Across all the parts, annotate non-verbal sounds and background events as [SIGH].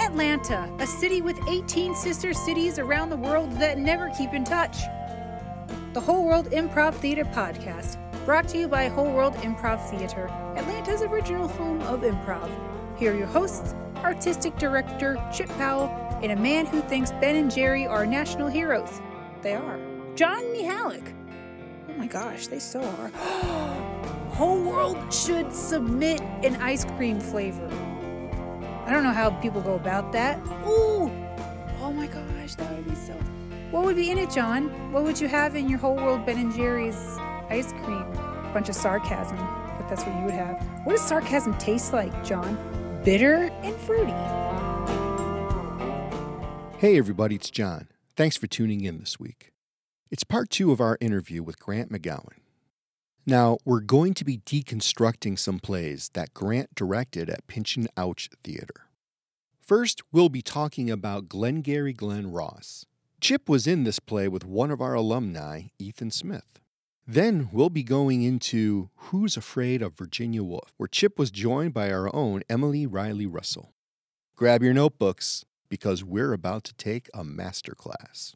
Atlanta, a city with 18 sister cities around the world that never keep in touch. The Whole World Improv Theater Podcast, brought to you by Whole World Improv Theater, Atlanta's original home of improv. Here are your hosts, artistic director Chip Powell, and a man who thinks Ben and Jerry are national heroes. They are. John Mihalik. Oh my gosh, they so are. [GASPS] Whole World should submit an ice cream flavor. I don't know how people go about that. Ooh! Oh my gosh, that would be so. What would be in it, John? What would you have in your Whole World Ben and Jerry's ice cream? A bunch of sarcasm, but that's what you would have. What does sarcasm taste like, John? Bitter and fruity. Hey, everybody, it's John. Thanks for tuning in this week. It's part two of our interview with Grant McGowan. Now, we're going to be deconstructing some plays that Grant directed at Pinch and Ouch Theater. First, we'll be talking about Glengarry Glen Ross. Chip was in this play with one of our alumni, Ethan Smith. Then we'll be going into Who's Afraid of Virginia Woolf, where Chip was joined by our own Emily Riley Russell. Grab your notebooks because we're about to take a master class.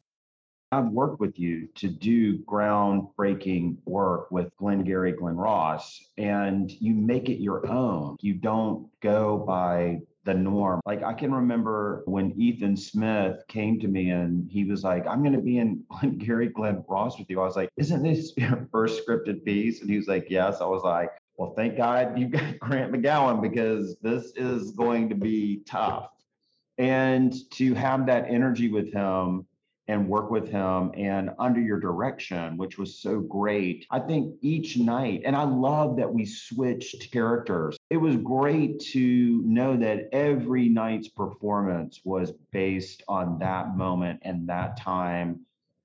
I've worked with you to do groundbreaking work with Glengarry Glen Ross, and you make it your own. You don't go by the norm. Like I can remember when Ethan Smith came to me and he was like, I'm going to be in [LAUGHS] Glengarry Glen Ross with you. I was like, Isn't this your first scripted piece? And he was like, Yes. I was like, Well, thank God you got [LAUGHS] Grant McGowan because this is going to be tough. And to have that energy with him and work with him and under your direction, which was so great. I think each night, and I love that we switched characters. It was great to know that every night's performance was based on that moment and that time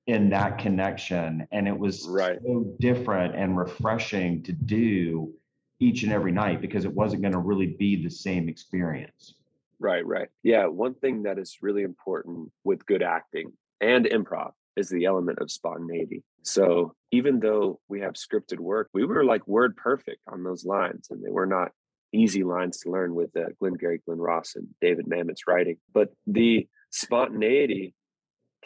in that connection. And it was right. so different and refreshing to do each and every night because it wasn't going to really be the same experience. Right, right. Yeah, one thing that is really important with good acting and improv is the element of spontaneity. So even though we have scripted work, we were like word perfect on those lines, and they were not easy lines to learn with uh, Glengarry Glen Ross and David Mamet's writing. But the spontaneity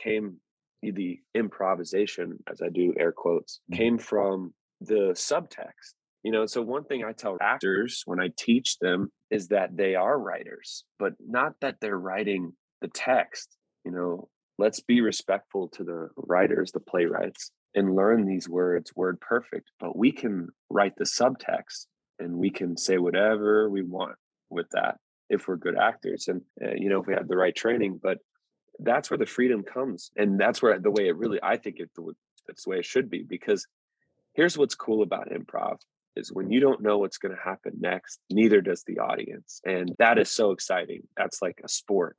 came, the improvisation, as I do air quotes, mm-hmm. came from the subtext. You know, so one thing I tell actors when I teach them is that they are writers, but not that they're writing the text. You know, let's be respectful to the writers, the playwrights, and learn these words word perfect. But we can write the subtext and we can say whatever we want with that if we're good actors and uh, you know if we have the right training but that's where the freedom comes and that's where the way it really i think it that's the way it should be because here's what's cool about improv is when you don't know what's going to happen next neither does the audience and that is so exciting that's like a sport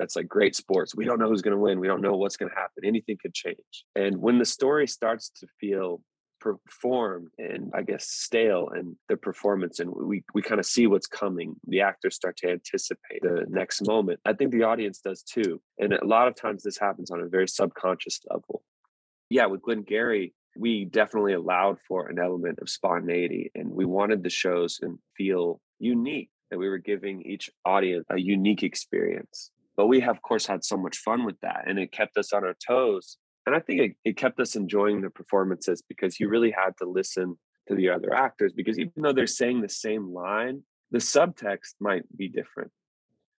that's like great sports. We don't know who's going to win. We don't know what's going to happen. Anything could change. And when the story starts to feel performed and I guess stale and the performance and we we kind of see what's coming. The actors start to anticipate the next moment. I think the audience does too. And a lot of times this happens on a very subconscious level. Yeah, with Glengarry, we definitely allowed for an element of spontaneity and we wanted the shows and feel unique that we were giving each audience a unique experience but we have, of course, had so much fun with that, and it kept us on our toes. And I think it, it kept us enjoying the performances because you really had to listen to the other actors because even though they're saying the same line, the subtext might be different.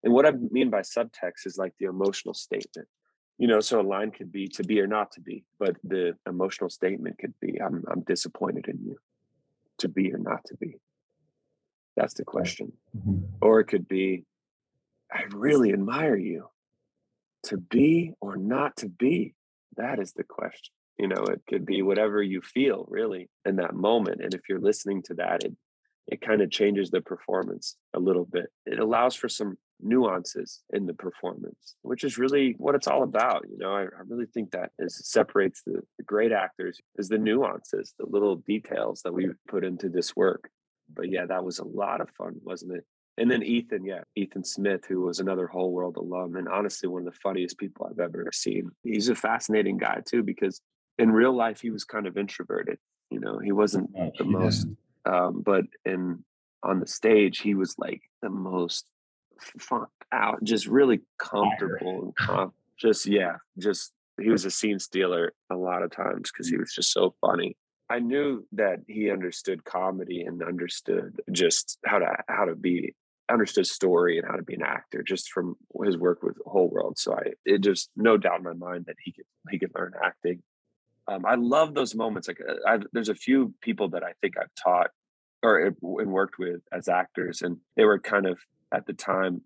And what I mean by subtext is like the emotional statement. You know, so a line could be to be or not to be, but the emotional statement could be I'm I'm disappointed in you. To be or not to be. That's the question. Mm-hmm. Or it could be I really admire you. To be or not to be, that is the question. You know, it could be whatever you feel really in that moment. And if you're listening to that, it it kind of changes the performance a little bit. It allows for some nuances in the performance, which is really what it's all about. You know, I, I really think that is separates the, the great actors is the nuances, the little details that we put into this work. But yeah, that was a lot of fun, wasn't it? And then Ethan, yeah, Ethan Smith, who was another whole world alum and honestly one of the funniest people I've ever seen. He's a fascinating guy too, because in real life he was kind of introverted. You know, he wasn't the yeah. most um, but in on the stage he was like the most fun, out, just really comfortable and [LAUGHS] com- just yeah, just he was a scene stealer a lot of times because he was just so funny. I knew that he understood comedy and understood just how to how to be understood story and how to be an actor just from his work with the Whole World. So I it just no doubt in my mind that he could he could learn acting. Um, I love those moments. Like uh, I've, there's a few people that I think I've taught or and worked with as actors, and they were kind of at the time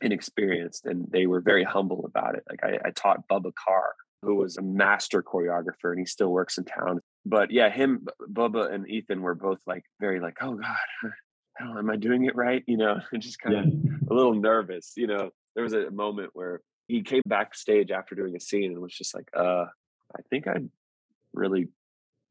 inexperienced, and they were very humble about it. Like I, I taught Bubba Carr, who was a master choreographer, and he still works in town. But yeah, him, Bubba, and Ethan were both like very like, oh God, [LAUGHS] I am I doing it right? You know, [LAUGHS] just kind yeah. of a little nervous. You know, there was a moment where he came backstage after doing a scene and was just like, uh, I think I really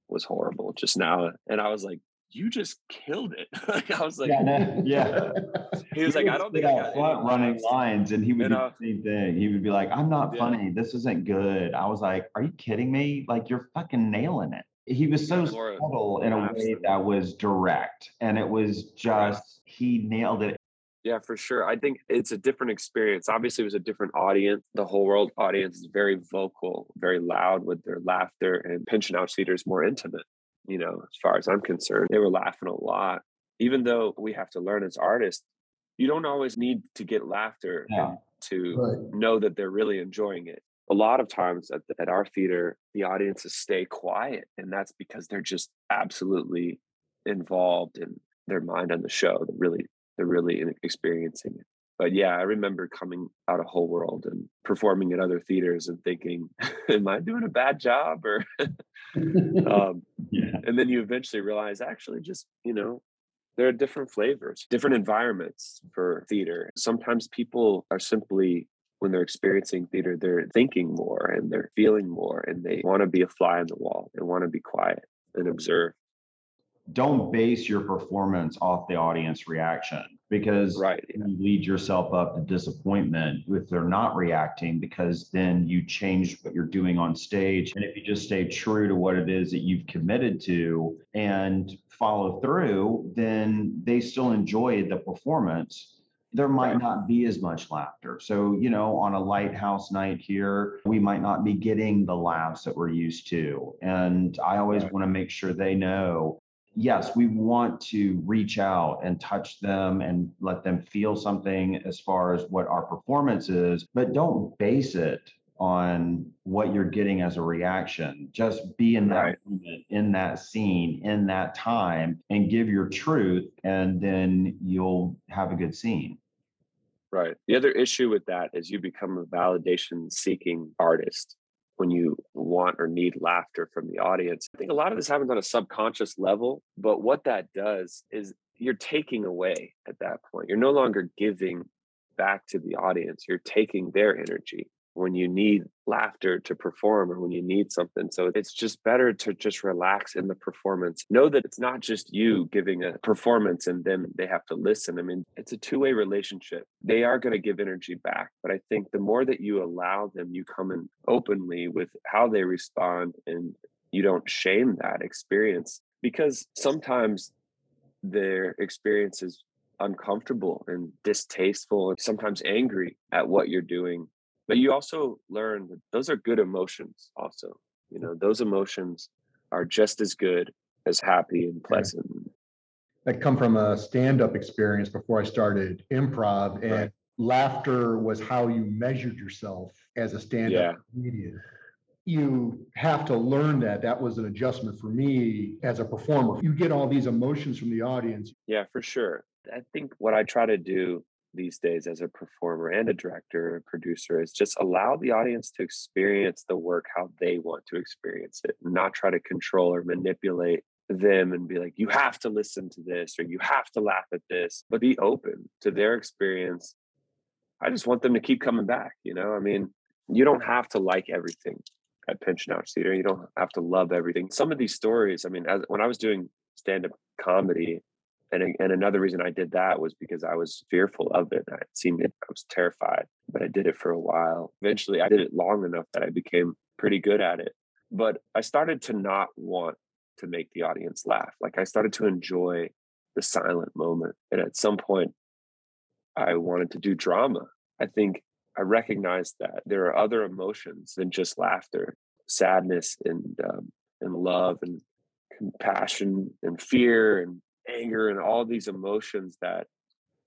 was horrible just now. And I was like, you just killed it. [LAUGHS] like I was like, yeah, no, yeah. [LAUGHS] he was he like, I don't think I got front running lines, and he would and, do the same thing. He would be like, I'm not yeah. funny. This isn't good. I was like, Are you kidding me? Like you're fucking nailing it. He was so subtle in a way that was direct, and it was just he nailed it. Yeah, for sure. I think it's a different experience. Obviously, it was a different audience. The whole world audience is very vocal, very loud with their laughter, and Pinch and Ouch Theater is more intimate you know, as far as I'm concerned. They were laughing a lot. Even though we have to learn as artists, you don't always need to get laughter yeah. to right. know that they're really enjoying it. A lot of times at, at our theater, the audiences stay quiet, and that's because they're just absolutely involved in their mind on the show. They're really, they're really experiencing it but yeah, I remember coming out of Whole World and performing at other theaters and thinking, [LAUGHS] "Am I doing a bad job?" Or, [LAUGHS] [LAUGHS] um, yeah. and then you eventually realize, actually, just you know, there are different flavors, different environments for theater. Sometimes people are simply when they're experiencing theater, they're thinking more and they're feeling more, and they want to be a fly on the wall. They want to be quiet and observe don't base your performance off the audience reaction because right, yeah. you lead yourself up to disappointment if they're not reacting because then you change what you're doing on stage and if you just stay true to what it is that you've committed to and follow through then they still enjoy the performance there might not be as much laughter. So, you know, on a lighthouse night here, we might not be getting the laughs that we're used to. And I always want to make sure they know yes, we want to reach out and touch them and let them feel something as far as what our performance is, but don't base it on what you're getting as a reaction. Just be in that right. moment, in that scene, in that time, and give your truth, and then you'll have a good scene. Right. The other issue with that is you become a validation seeking artist when you want or need laughter from the audience. I think a lot of this happens on a subconscious level, but what that does is you're taking away at that point. You're no longer giving back to the audience, you're taking their energy when you need laughter to perform or when you need something. So it's just better to just relax in the performance. Know that it's not just you giving a performance and then they have to listen. I mean, it's a two way relationship. They are going to give energy back. But I think the more that you allow them, you come in openly with how they respond and you don't shame that experience because sometimes their experience is uncomfortable and distasteful and sometimes angry at what you're doing but you also learn that those are good emotions also you know those emotions are just as good as happy and pleasant I come from a stand-up experience before I started improv, and right. laughter was how you measured yourself as a stand-up yeah. comedian. You have to learn that. That was an adjustment for me as a performer. You get all these emotions from the audience. Yeah, for sure. I think what I try to do these days as a performer and a director and producer is just allow the audience to experience the work how they want to experience it not try to control or manipulate them and be like you have to listen to this or you have to laugh at this but be open to their experience. I just want them to keep coming back you know? I mean you don't have to like everything at pinch and ouch theater you don't have to love everything. Some of these stories i mean as, when i was doing stand-up comedy and and another reason I did that was because I was fearful of it. I seemed I was terrified, but I did it for a while. Eventually, I did it long enough that I became pretty good at it. But I started to not want to make the audience laugh. Like I started to enjoy the silent moment, and at some point, I wanted to do drama. I think I recognized that there are other emotions than just laughter, sadness and um, and love and compassion and fear and anger and all these emotions that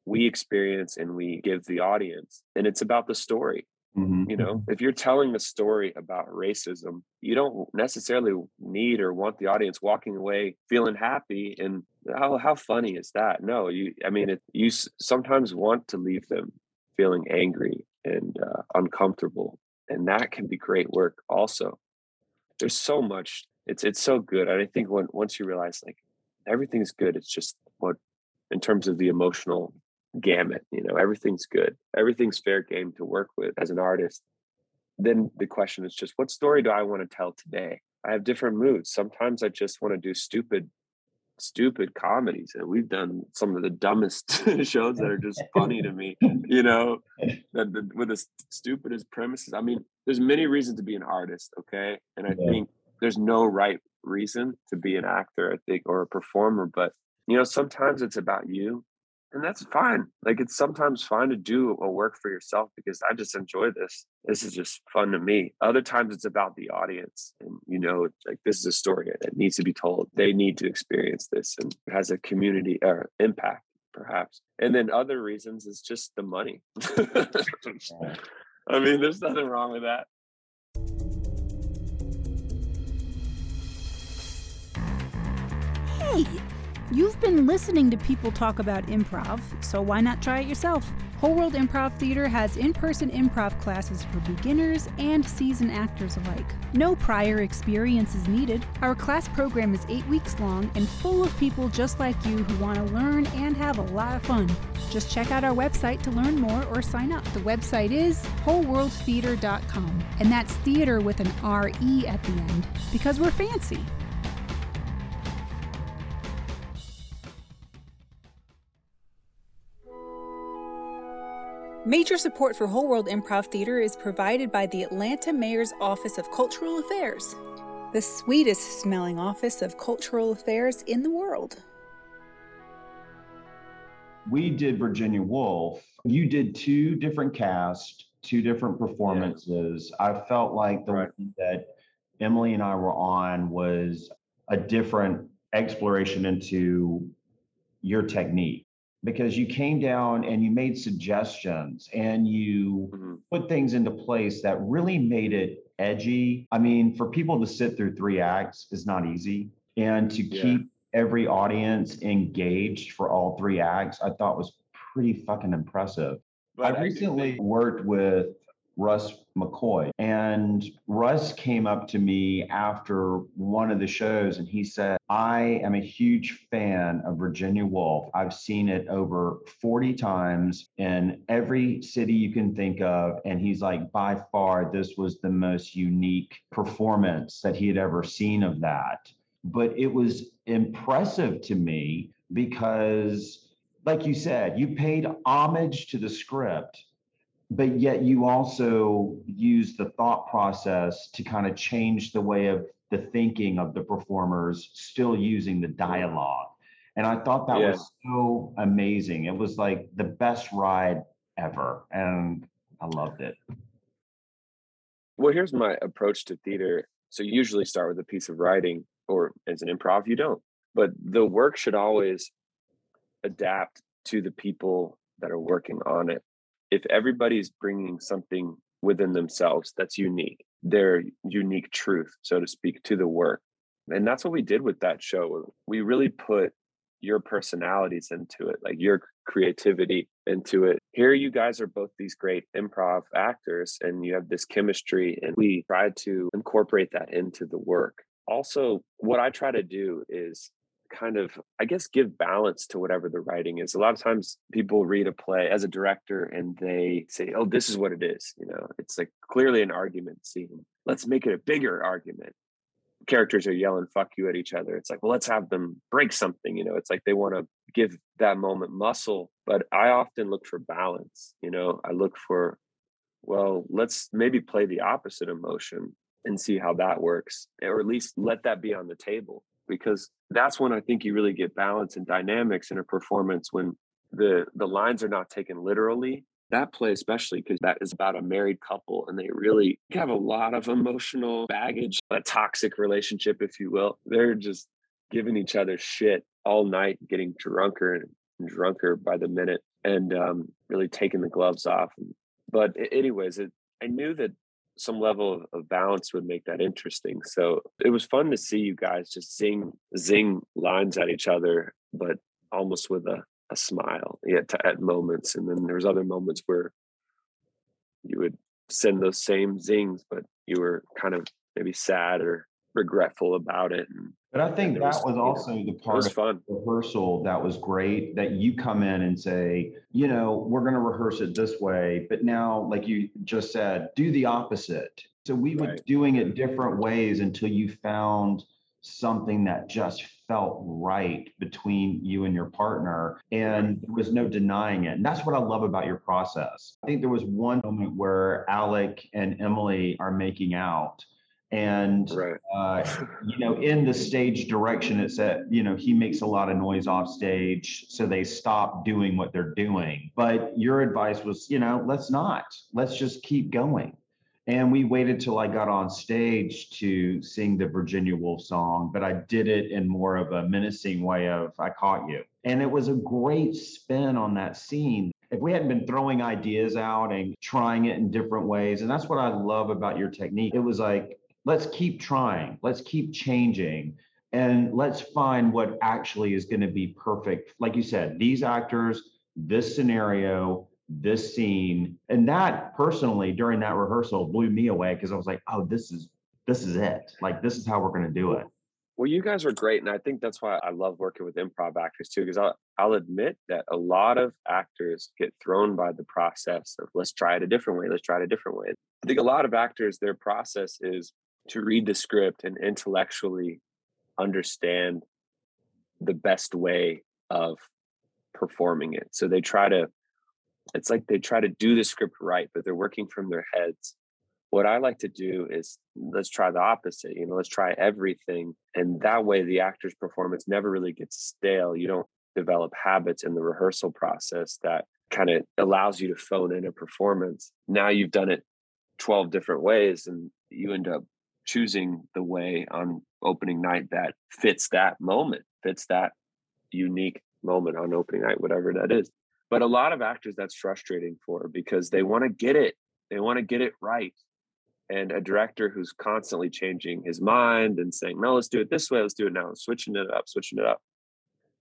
we experience and we give the audience. And it's about the story. Mm-hmm. You know, mm-hmm. if you're telling a story about racism, you don't necessarily need or want the audience walking away feeling happy. And how how funny is that? No, you. I mean, it, you sometimes want to leave them feeling angry and uh, uncomfortable, and that can be great work. Also, there's so much. It's it's so good. And I think when once you realize like everything's good, it's just what in terms of the emotional gamut you know everything's good everything's fair game to work with as an artist. Then the question is just what story do i want to tell today? I have different moods. Sometimes i just want to do stupid stupid comedies and we've done some of the dumbest [LAUGHS] shows that are just funny to me you know that, that with the stupidest premises. I mean there's many reasons to be an artist okay? And i yeah. think there's no right reason to be an actor i think or a performer but you know sometimes it's about you and that's fine. Like it's sometimes fine to do a work for yourself because I just enjoy this. This is just fun to me. Other times it's about the audience, and you know, like this is a story that needs to be told. They need to experience this, and it has a community or impact, perhaps. And then other reasons is just the money. [LAUGHS] I mean, there's nothing wrong with that. You've been listening to people talk about improv, so why not try it yourself? Whole World Improv Theater has in person improv classes for beginners and seasoned actors alike. No prior experience is needed. Our class program is eight weeks long and full of people just like you who want to learn and have a lot of fun. Just check out our website to learn more or sign up. The website is wholeworldtheater.com, and that's theater with an R-E at the end because we're fancy. Major support for Whole World Improv Theater is provided by the Atlanta Mayor's Office of Cultural Affairs, the sweetest smelling office of cultural affairs in the world. We did Virginia Woolf. You did two different casts, two different performances. Yeah. I felt like the right. one that Emily and I were on was a different exploration into your technique because you came down and you made suggestions and you mm-hmm. put things into place that really made it edgy. I mean, for people to sit through three acts is not easy. And to yeah. keep every audience engaged for all three acts, I thought was pretty fucking impressive. But I recently worked with Russ McCoy. And Russ came up to me after one of the shows and he said, I am a huge fan of Virginia Woolf. I've seen it over 40 times in every city you can think of. And he's like, by far, this was the most unique performance that he had ever seen of that. But it was impressive to me because, like you said, you paid homage to the script but yet you also use the thought process to kind of change the way of the thinking of the performers still using the dialogue. And i thought that yeah. was so amazing. It was like the best ride ever and i loved it. Well here's my approach to theater. So you usually start with a piece of writing or as an improv you don't. But the work should always adapt to the people that are working on it if everybody's bringing something within themselves that's unique, their unique truth, so to speak, to the work. And that's what we did with that show. We really put your personalities into it, like your creativity into it. Here, you guys are both these great improv actors, and you have this chemistry, and we tried to incorporate that into the work. Also, what I try to do is kind of i guess give balance to whatever the writing is. A lot of times people read a play as a director and they say oh this is what it is you know? It's like clearly an argument scene. Let's make it a bigger argument. Characters are yelling fuck you at each other. It's like well let's have them break something you know? It's like they want to give that moment muscle but i often look for balance you know? I look for well let's maybe play the opposite emotion and see how that works or at least let that be on the table because that's when I think you really get balance and dynamics in a performance when the the lines are not taken literally. That play especially because that is about a married couple and they really have a lot of emotional baggage a toxic relationship if you will. They're just giving each other shit all night getting drunker and drunker by the minute and um, really taking the gloves off. But anyways it, i knew that some level of, of balance would make that interesting so it was fun to see you guys just zing zing lines at each other but almost with a a smile at, at moments. And then there's other moments where you would send those same zings, but you were kind of maybe sad or regretful about it. And, but I think that was, was also know, the part of fun. rehearsal that was great that you come in and say, you know, we're going to rehearse it this way, but now, like you just said, do the opposite. So we right. were doing it different ways until you found something that just felt right between you and your partner and there was no denying it and that's what i love about your process i think there was one moment where alec and emily are making out and right. [LAUGHS] uh, you know in the stage direction it said you know he makes a lot of noise off stage so they stop doing what they're doing but your advice was you know let's not let's just keep going and we waited till I got on stage to sing the Virginia Woolf song, but I did it in more of a menacing way of I caught you. And it was a great spin on that scene. If we hadn't been throwing ideas out and trying it in different ways, and that's what I love about your technique, it was like, let's keep trying, let's keep changing, and let's find what actually is going to be perfect. Like you said, these actors, this scenario, this scene and that personally during that rehearsal blew me away because i was like oh this is this is it. Like this is how we're going to do it. Well you guys were great and i think that's why i love working with improv actors too because I'll, I'll admit that a lot of actors get thrown by the process of let's try it a different way let's try it a different way. I think a lot of actors their process is to read the script and intellectually understand the best way of performing it so they try to it's like they try to do the script right, but they're working from their heads. What I like to do is let's try the opposite. You know, let's try everything, and that way the actor's performance never really gets stale. You don't develop habits in the rehearsal process that kind of allows you to phone in a performance. Now you've done it 12 different ways, and you end up choosing the way on opening night that fits that moment, fits that unique moment on opening night, whatever that is. But a lot of actors that's frustrating for because they want to get it. They want to get it right. And a director who's constantly changing his mind and saying, no, let's do it this way, let's do it now, switching it up, switching it up.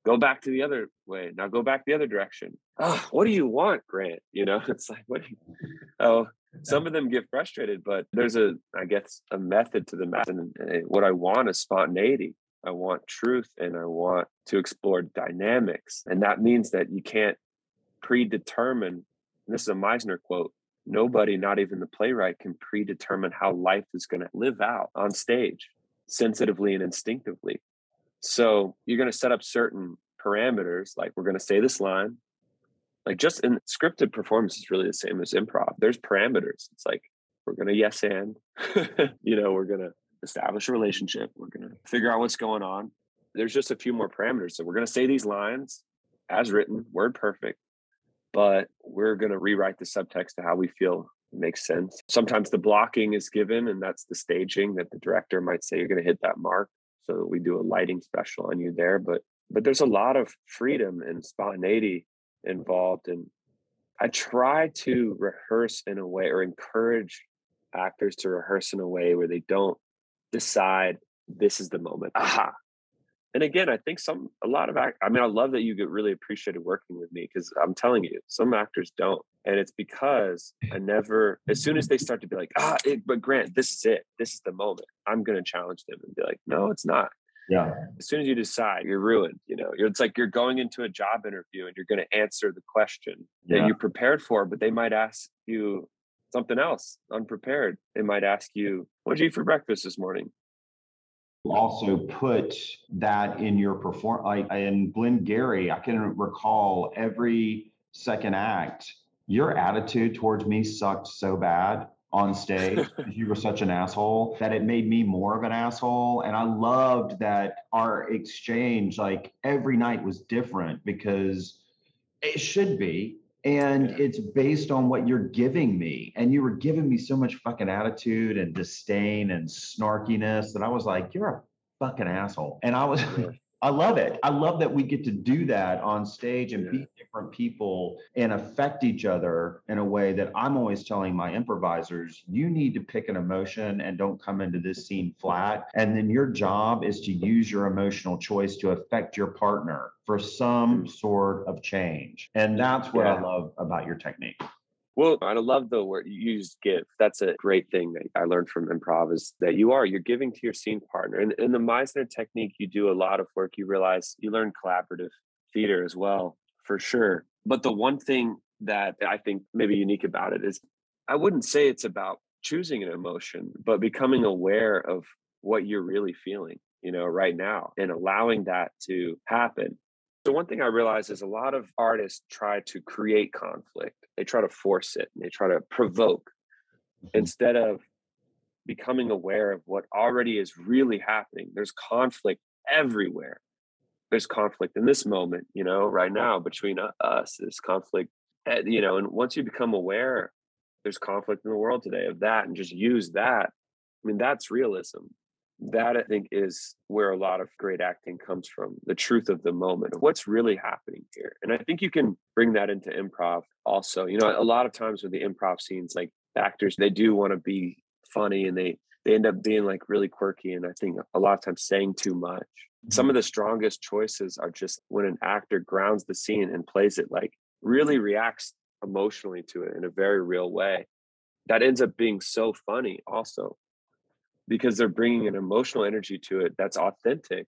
Go back to the other way. Now go back the other direction. Oh, what do you want, Grant? You know, [LAUGHS] it's like, what do you, oh, some of them get frustrated, but there's a, I guess, a method to the method. And what I want is spontaneity. I want truth and I want to explore dynamics. And that means that you can't predetermine, this is a Meisner quote, nobody, not even the playwright, can predetermine how life is going to live out on stage sensitively and instinctively. So you're going to set up certain parameters, like we're going to say this line. Like just in scripted performance is really the same as improv. There's parameters. It's like we're to yes and, [LAUGHS] you know, we're to establish a relationship. We're to figure out what's going on. There's just a few more parameters. So we're to say these lines as written, word perfect but we're to rewrite the subtext to how we feel makes sense. Sometimes the blocking is given, and that's the staging that the director might say you're going to hit that mark. So we do a lighting special on you there, but but there's a lot of freedom and spontaneity involved, and I try to rehearse in a way or encourage actors to rehearse in a way where they don't decide this is the moment. Aha, and again, I think some a lot of act. I mean, I love that you get really appreciated working with me because I'm telling you, some actors don't, and it's because I [LAUGHS] never. As soon as they start to be like, ah, it, but Grant, this is it. This is the moment. I'm going to challenge them and be like, no, it's not. Yeah. As soon as you decide, you're ruined. You know, it's like you're going into a job interview and you're going to answer the question yeah. that you prepared for, but they might ask you something else unprepared. They might ask you, "What did you eat for breakfast this morning?" also put that in your perform like in Glengarry, I can recall every second act, your attitude towards me sucked so bad on stage [LAUGHS] you were such an asshole that it made me more of an asshole and i loved that our exchange like every night was different because It should be. And yeah. it's based on what you're giving me. And you were giving me so much fucking attitude and disdain and snarkiness that I was like, you're a fucking asshole. And I was, I love it. I love that we get to do that on stage and yeah. be different people and affect each other in a way that I'm always telling my improvisers, you need to pick an emotion and don't come into this scene flat. And then your job is to use your emotional choice to affect your partner for some mm. sort of change. And that's what yeah. I love about your technique. Well, I love the word you used give. That's a great thing that I learned from improv is that you are, you're giving to your scene partner. And in the Meisner technique, you do a lot of work. You realize you learn collaborative theater as well, for sure. But the one thing that I think maybe unique about it is I wouldn't say it's about choosing an emotion, but becoming aware of what you're really feeling, you know, right now and allowing that to happen. So one thing I realize is a lot of artists try to create conflict. They try to force it and they try to provoke mm-hmm. instead of becoming aware of what already is really happening. There's conflict everywhere. There's conflict in this moment, you know, right now between us. There's conflict, at, you know, and once you become aware, there's conflict in the world today of that and just use that. I mean, that's realism that I think is where a lot of great acting comes from the truth of the moment, what's really happening here. And I think you can bring that into improv also. You know, a lot of times with the improv scenes, like actors, they do want to be funny and they, they end up being like really quirky. And I think a lot of times saying too much. Some mm-hmm. of the strongest choices are just when an actor grounds the scene and plays it like really reacts emotionally to it in a very real way. That ends up being so funny also because they're bringing an emotional energy to it that's authentic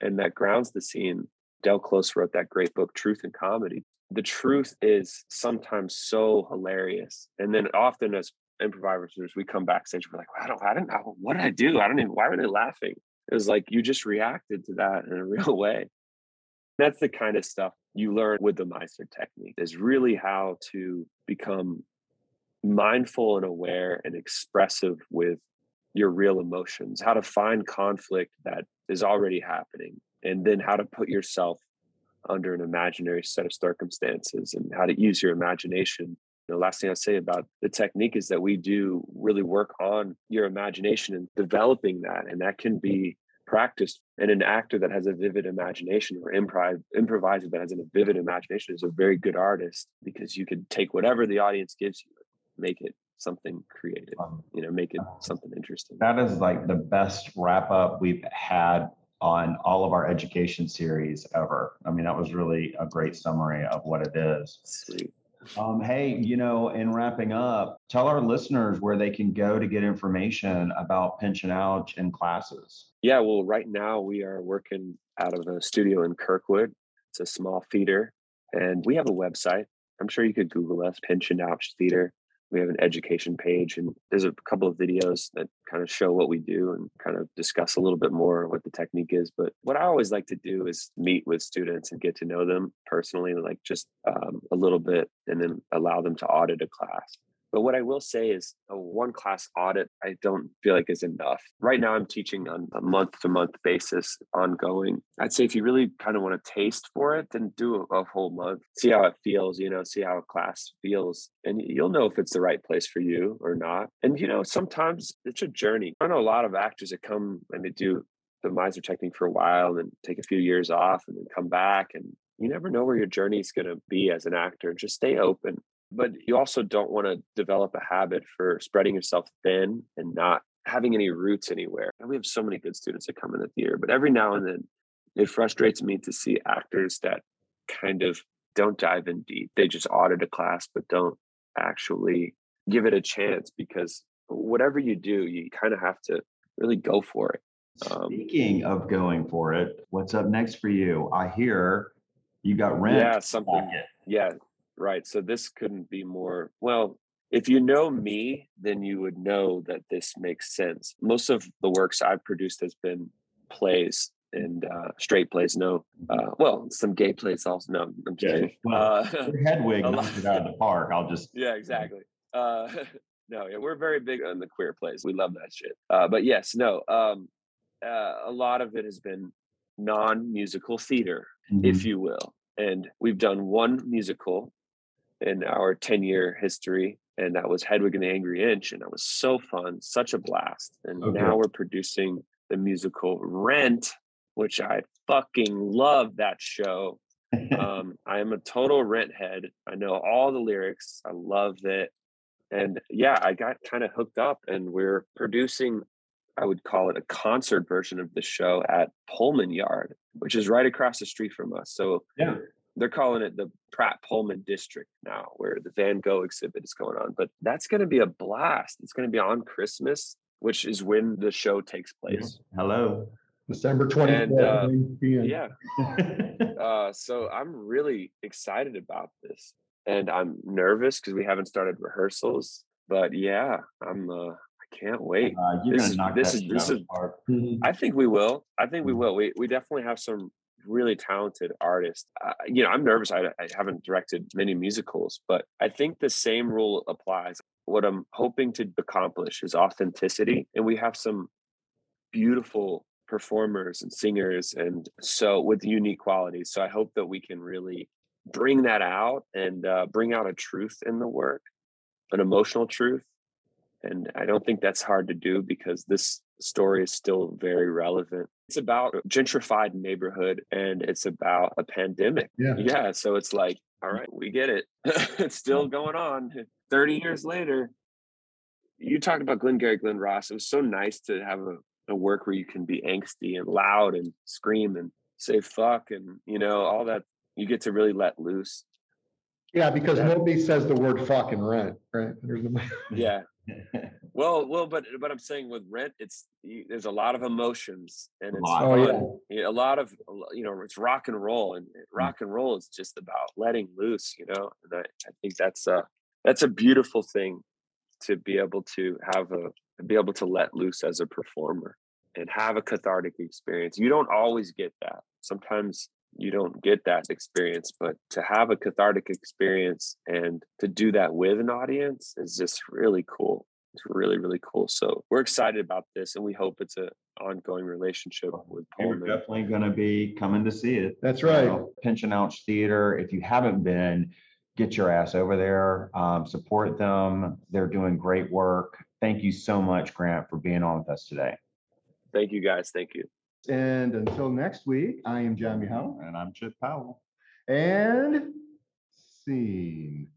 and that grounds the scene. Del Close wrote that great book, Truth and Comedy. The truth is sometimes so hilarious. And then often as improvisers, we come backstage, we're like, I don't, I don't know. What did I do? I don't even, why were they laughing? It was like you just reacted to that in a [LAUGHS] real way. That's the kind of stuff you learn with the Meisner technique is really how to become mindful and aware and expressive with your real emotions, how to find conflict that is already happening, and then how to put yourself under an imaginary set of circumstances and how to use your imagination. The last thing I'll say about the technique is that we do really work on your imagination and developing that, and that can mm-hmm. be practiced. And an actor that has a vivid imagination or improv improviser that has a vivid imagination is a very good artist because you can take whatever the audience gives you, make it something creative um, you know make it something interesting that is like the best wrap up we've had on all of our education series ever i mean that was really a great summary of what it is Sweet. Um, hey, you know, in wrapping up, tell our listeners where they can go to get information about Pinch and Ouch and classes. Yeah, well, right now we are working out of a studio in Kirkwood. It's a small theater, and we have a website. I'm sure you could Google us, Pinch and Ouch Theater we have an education page and there's a couple of videos that kind of show what we do and kind of discuss a little bit more what the technique is but what i always like to do is meet with students and get to know them personally like just um, a little bit and then allow them to audit a class but what I will say is a one class audit, I don't feel like is enough. Right now, I'm teaching on a month to month basis, ongoing. I'd say if you really kind of want to taste for it, then do a, a whole month, see how it feels, you know, see how a class feels, and you'll know if it's the right place for you or not. And, you know, sometimes it's a journey. I know a lot of actors that come and they do the Meisner technique for a while and take a few years off and then come back and you never know where your journey is going to be as an actor. Just stay open but you also don't want to develop a habit for spreading yourself thin and not having any roots anywhere. And we have so many good students that come in the theater, but every now and then it frustrates me to see actors that kind of don't dive in deep. They just audit a class, but don't actually give it a chance because whatever you do, you kind of have to really go for it. Um, Speaking of going for it, what's up next for you? I hear you got rent. Yeah, something. Yeah, right? So this couldn't be more well. If you know me, then you would know that this makes sense. Most of the works I've produced has been plays and uh, straight plays. No, uh, well, some gay plays also. No, I'm just yeah, well, uh, Hedwig [LAUGHS] knocked it out of the park. I'll just [LAUGHS] yeah, exactly. Uh, [LAUGHS] no, yeah, we're very big on the queer plays. We love that shit. Uh, but yes, no, um, uh, a lot of it has been non-musical theater, mm-hmm. if you will And we've done one musical in our 10 year history, and that was Hedwig and the Angry Inch. And that was so fun, such a blast. And okay. now we're producing the musical Rent, which I fucking love that show. [LAUGHS] um, I am a total Rent head. I know all the lyrics, I love it. And yeah, I got kind of hooked up, and we're producing I would call it a concert version of the show at Pullman Yard, which is right across the street from us. So yeah, they're calling it the Pratt Pullman District now, where the Van Gogh exhibit is going on. But that's going to be a blast. It's going to be on Christmas, which is when the show takes place. Hello. December 24th. Uh, yeah. uh, so I'm really excited about this. And I'm nervous because we haven't started rehearsals. But yeah, I'm uh, can't wait. Uh, you're this, gonna knock this is this is. Mm-hmm. I think we will. I think we mm-hmm. will. We we definitely have some really talented artist. Uh, you know, I'm nervous. I, I haven't directed many musicals, but I think the same rule applies. What I'm hoping to accomplish is authenticity, and we have some beautiful performers and singers, and so with unique qualities. So I hope that we can really bring that out and uh, bring out a truth in the work, an emotional truth and I don't think that's hard to do because this story is still very relevant. It's about a gentrified neighborhood and it's about a pandemic. Yeah. Yeah. So it's like, all mm. right, we get it. [LAUGHS] it's still going on [LAUGHS] 30 years later. You talked about Glengarry Glen Ross. It was so nice to have a, a work where you can be angsty and loud and scream and say fuck and, you know, all that. You get to really let loose. Yeah, because nobody says the word fucking rent, right? Yeah, [LAUGHS] well, well, but but I'm saying with rent, it's there's a lot of emotions and it's a lot, oh, yeah. a lot of you know it's rock and roll and mm. rock and roll is just about letting loose, you know. And I, I think that's a that's a beautiful thing to be able to have a be able to let loose as a performer and have a cathartic experience. You don't always get that. Sometimes you don't get that experience but to have a cathartic experience and to do that with an audience is just really cool it's really really cool so we're excited about this and we hope it's an ongoing relationship with Paul. You're definitely going to be coming to see it. That's right. You know, Pinch and Ouch Theater. If you haven't been, get your ass over there. Um, support them. They're doing great work. Thank you so much, Grant, for being on with us today. Thank you, guys. Thank you. And until next week, I am John Mihal. And I'm Chip Powell. And scene.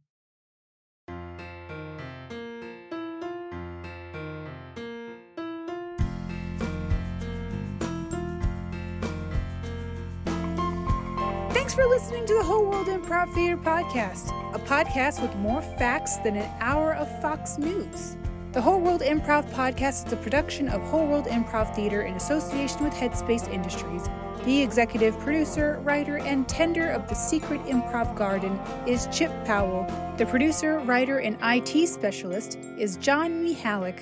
Thanks for listening to the Whole World Improv Theater Podcast, a podcast with more facts than an hour of Fox News. The Whole World Improv Podcast is a production of Whole World Improv Theater in association with Headspace Industries. The executive producer, writer, and tender of the Secret Improv Garden is Chip Powell. The producer, writer, and IT specialist is John Mihalik.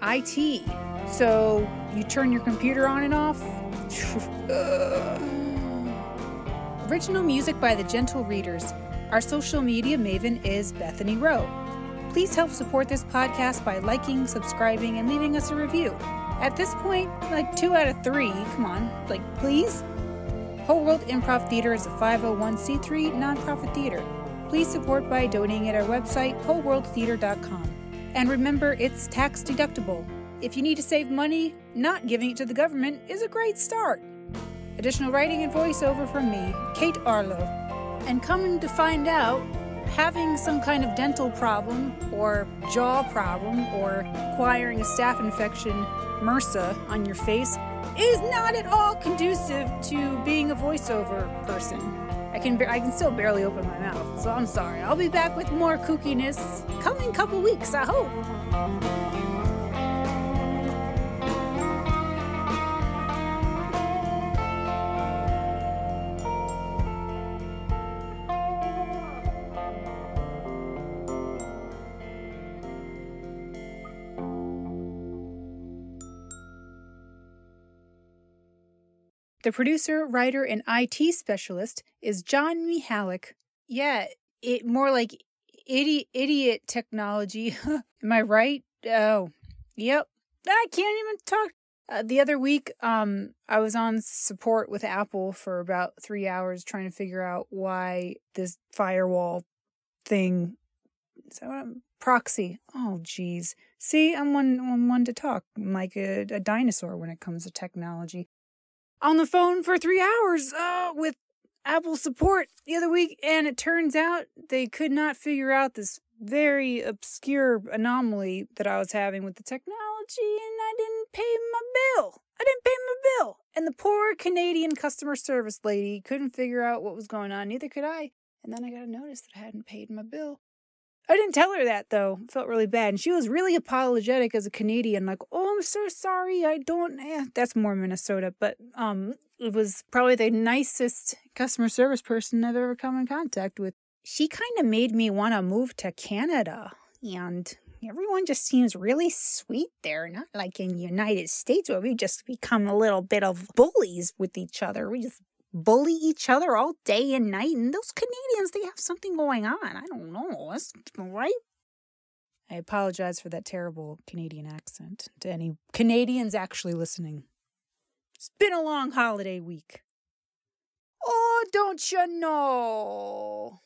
IT. So you turn your computer on and off? [LAUGHS] Original music by the Gentle Readers. Our social media maven is Bethany Rowe. Please help support this podcast by liking, subscribing, and leaving us a review. At this point, like two out of three, come on, like please? Whole World Improv Theater is a 501c3 nonprofit theater. Please support by donating at our website, wholeworldtheater.com. And remember, it's tax deductible. If you need to save money, not giving it to the government is a great start. Additional writing and voiceover from me, Kate Arlo. And coming to find out, having some kind of dental problem or jaw problem or acquiring a staph infection, MRSA, on your face is not at all conducive to being a voiceover person. I can I can still barely open my mouth, so I'm sorry. I'll be back with more kookiness coming couple weeks, I hope. The producer, writer, and IT specialist is John Mihalik. Yeah, it more like idiot idiot technology. [LAUGHS] Am I right? Oh, yep. I can't even talk Uh, the other week, um, I was on support with Apple for about three hours trying to figure out why this firewall thing. Is that what I'm, proxy? Oh, geez. See, I'm one, I'm one to talk like a, a dinosaur when it comes to technology. On the phone for three hours uh, with Apple support the other week, and it turns out they could not figure out this very obscure anomaly that I was having with the technology, and I didn't pay my bill. I didn't pay my bill. And the poor Canadian customer service lady couldn't figure out what was going on. Neither could I. And then I got a notice that I hadn't paid my bill. I didn't tell her that though. Felt really bad. And she was really apologetic as a Canadian, like, oh, I'm so sorry. I don't eh. that's more Minnesota, but um it was probably the nicest customer service person I've ever come in contact with. She kind of made me want to move to Canada. And everyone just seems really sweet there, not like in the United States where we just become a little bit of bullies with each other. We just bully each other all day and night. And those Canadians, they have something going on. I don't know. That's right. I apologize for that terrible Canadian accent to any Canadians actually listening. It's been a long holiday week. Oh, don't you know?